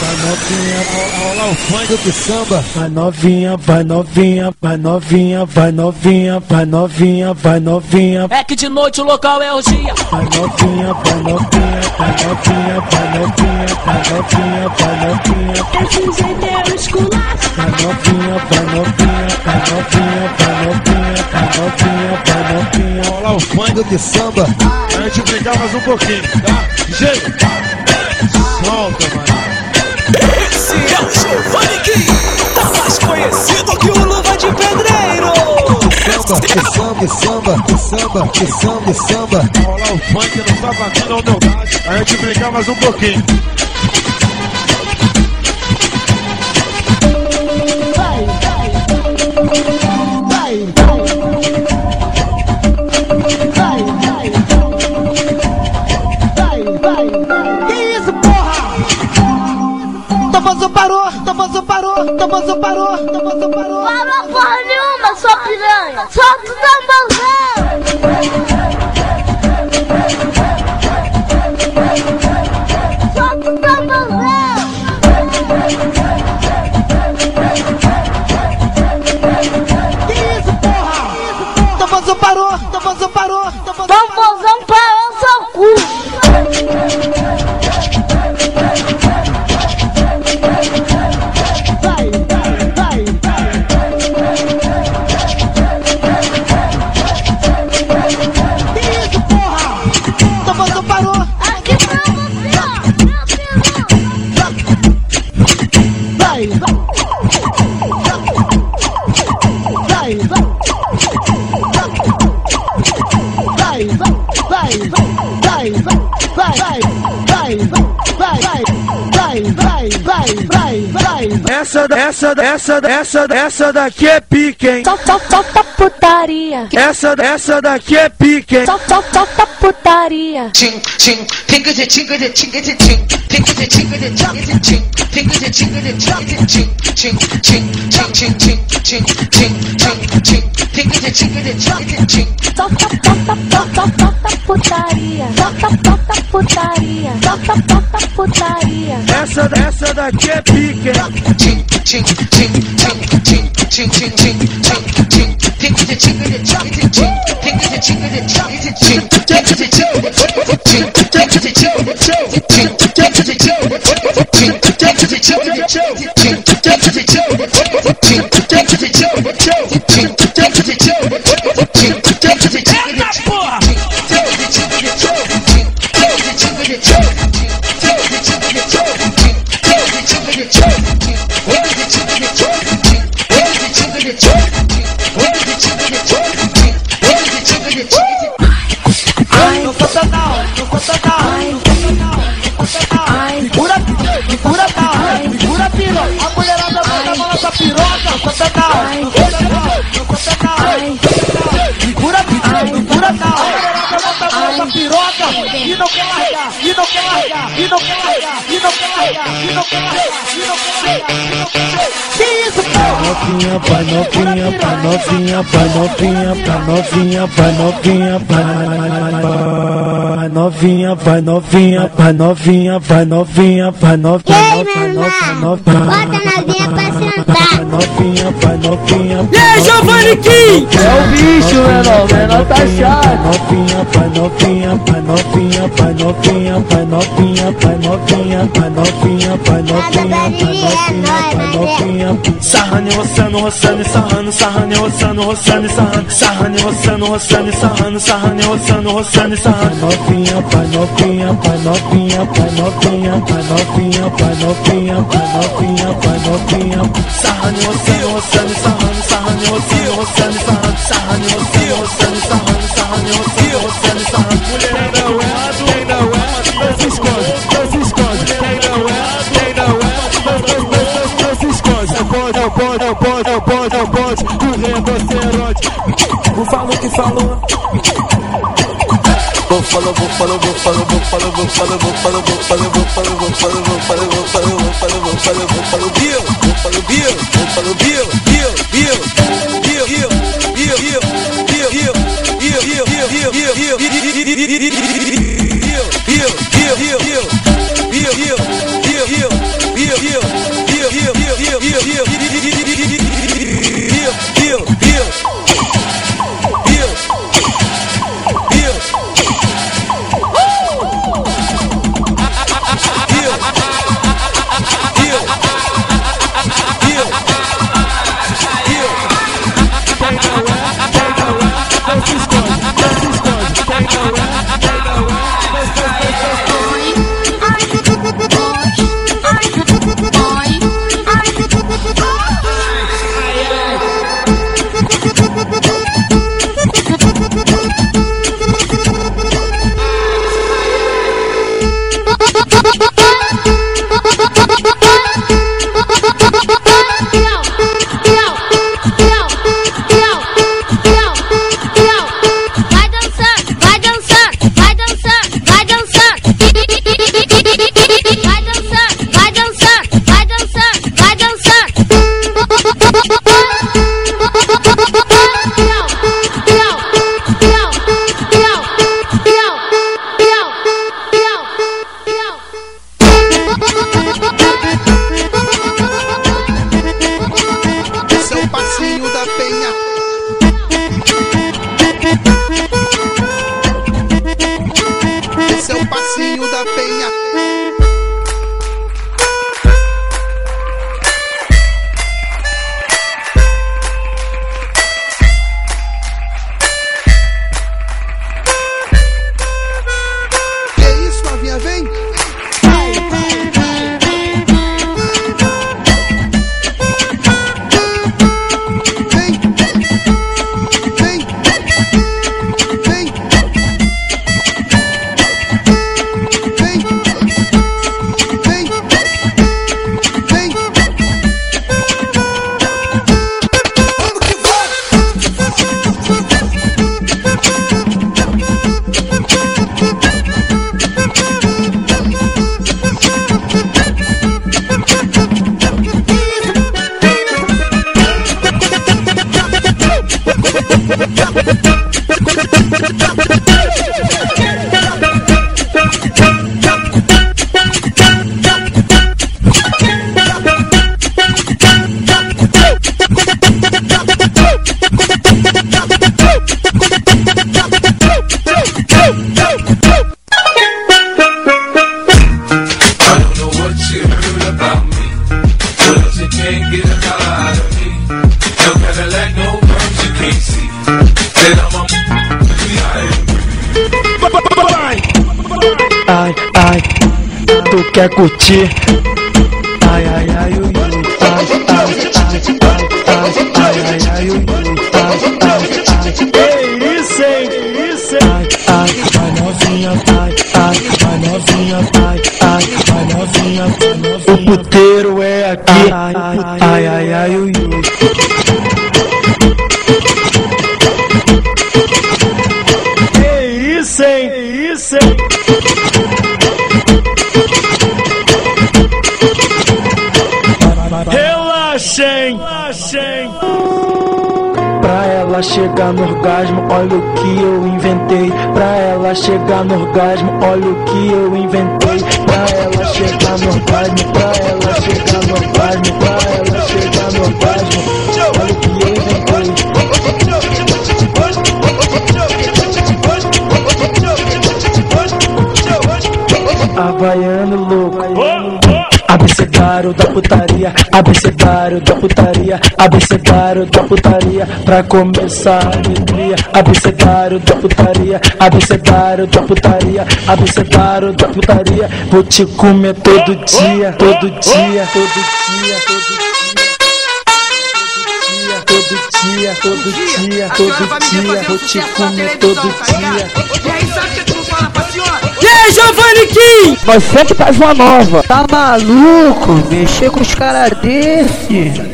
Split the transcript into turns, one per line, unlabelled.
vai novinha, olha o funk do samba. Vai novinha, vai novinha, vai novinha, vai novinha, vai novinha, vai novinha.
É que de noite o local é orgia.
Vai novinha, vai novinha, vai novinha, vai novinha, vai novinha, vai novinha.
Desse jeito eu esculacho.
Vai novinha, vai novinha, vai novinha, vai novinha, vai novinha, vai novinha. Olha o funk do samba.
A gente brincar mais um pouquinho, tá? Gente, solta, mano.
Esse é o Giovanni Kim, tá mais conhecido que o Luva de Pedreiro.
Samba, que samba, samba, que samba, que samba.
Rolar o funk não tá batendo a humildade, a gente brincar mais um pouquinho.
Tomoso parou, Tomoso parou, Tomoso parou. Parou
porra nenhuma, sua piranha. Só tu tá tamborzão.
vai, vai,
essa, essa, essa, essa, essa daqui é pique, hein?
putaria.
Essa, essa daqui é pique. Hein?
Só, só, só putaria.
Tchim, tchim, tinga de tinga de tinga de tchim. Tinga de tinga de tinga de tchim. Tinga de tinga de tinga de tchim. Tchim, tchim, tchim, tchim, tchim, tchim, tchim, tchim, tchim. Tinga de tinga de tinga de tchim.
Só, só, só, só, só, só, tá putaria. Só, só, só,
Essa, essa daqui é pique.
Get your não quer largar, e não quer largar, e não quer largar, e não quer largar, e não quer largar, e não quer largar, e não quer largar. Que isso, porra?
Novinha, vai novinha, vai novinha, vai novinha, vai novinha, vai novinha, vai novinha, vai novinha, vai novinha, vai novinha, vai novinha,
E aí,
vai
meu
novinha,
irmão?
vai
Bota novinha pra sentar.
novinha, vai novinha.
E aí, Giovanni Kim?
É o bicho, menor, menor tá chato. Novinha, vai novinha, vai novinha, vai novinha, vai novinha, vai novinha, vai novinha, vai novinha, vai novinha, vai novinha.
Sarrando, roçando, roçando, sarrando, sarrando, roçando, roçando, sarrando, sarrando, roçando, roçando, sarrando, sarrando, roçando, roçando, sarrando.
novinha, vai novinha, vai novinha, vai novinha, vai novinha, vai novinha, vai novinha, vai novinha.
Sarrando, roçando, roçando, sarrando, sarrando, roçando, roçando, sarrando, sarrando, roçando, roçando, sarrando, sarrando, roçando, roçando, sarrando.
Mulherada é, quem não é, não se esconde, não se esconde. Quem não é, quem não é, não, não, não, não se esconde. É o bonde, é o bonde, é o bonde, é o bonde, é o bonde do rinoceronte.
Não falou que falou. Vou falou, vou falou, vou falou, vou falou, vou falou, vou falou, vou falou, vou falou, vou falou, vou falou, vou falou, vou falou, vou falou, vou falou, Bill, vou falou, Bill, vou falou, Bill, Bill, Bill,
tu quer curtir? Ai, ai, ai, ui. Ai, ai, ai, ai, ai, ai, ai, ai, ui. Ai, ai, ai. Isso, hein? Isso? Ai, ai, vai novinha, ai, ai, vai novinha, ai, ai, vai novinha, vai novinha. O puteiro Relaxem, relaxem. Pra ela chegar no orgasmo, olha o que eu inventei. Pra ela chegar no orgasmo, olha o que eu inventei. Pra ela chegar no orgasmo, pra ela chegar no orgasmo, pra ela chegar no orgasmo, olha o que eu inventei. Havaiano louco. Abecedário da putaria, abecedário da putaria, abecedário da putaria, pra começar a alegria. Abecedário da putaria, abecedário da putaria, abecedário da putaria. Vou te comer todo dia, todo dia, todo dia, todo dia. Todo dia, todo dia, todo dia, vou te comer todo dia.
E aí, sabe o que tu fala pra senhora?
E aí, Giovanni Kim?
Nós sempre faz uma nova. Tá maluco? Mexer com os caras desse?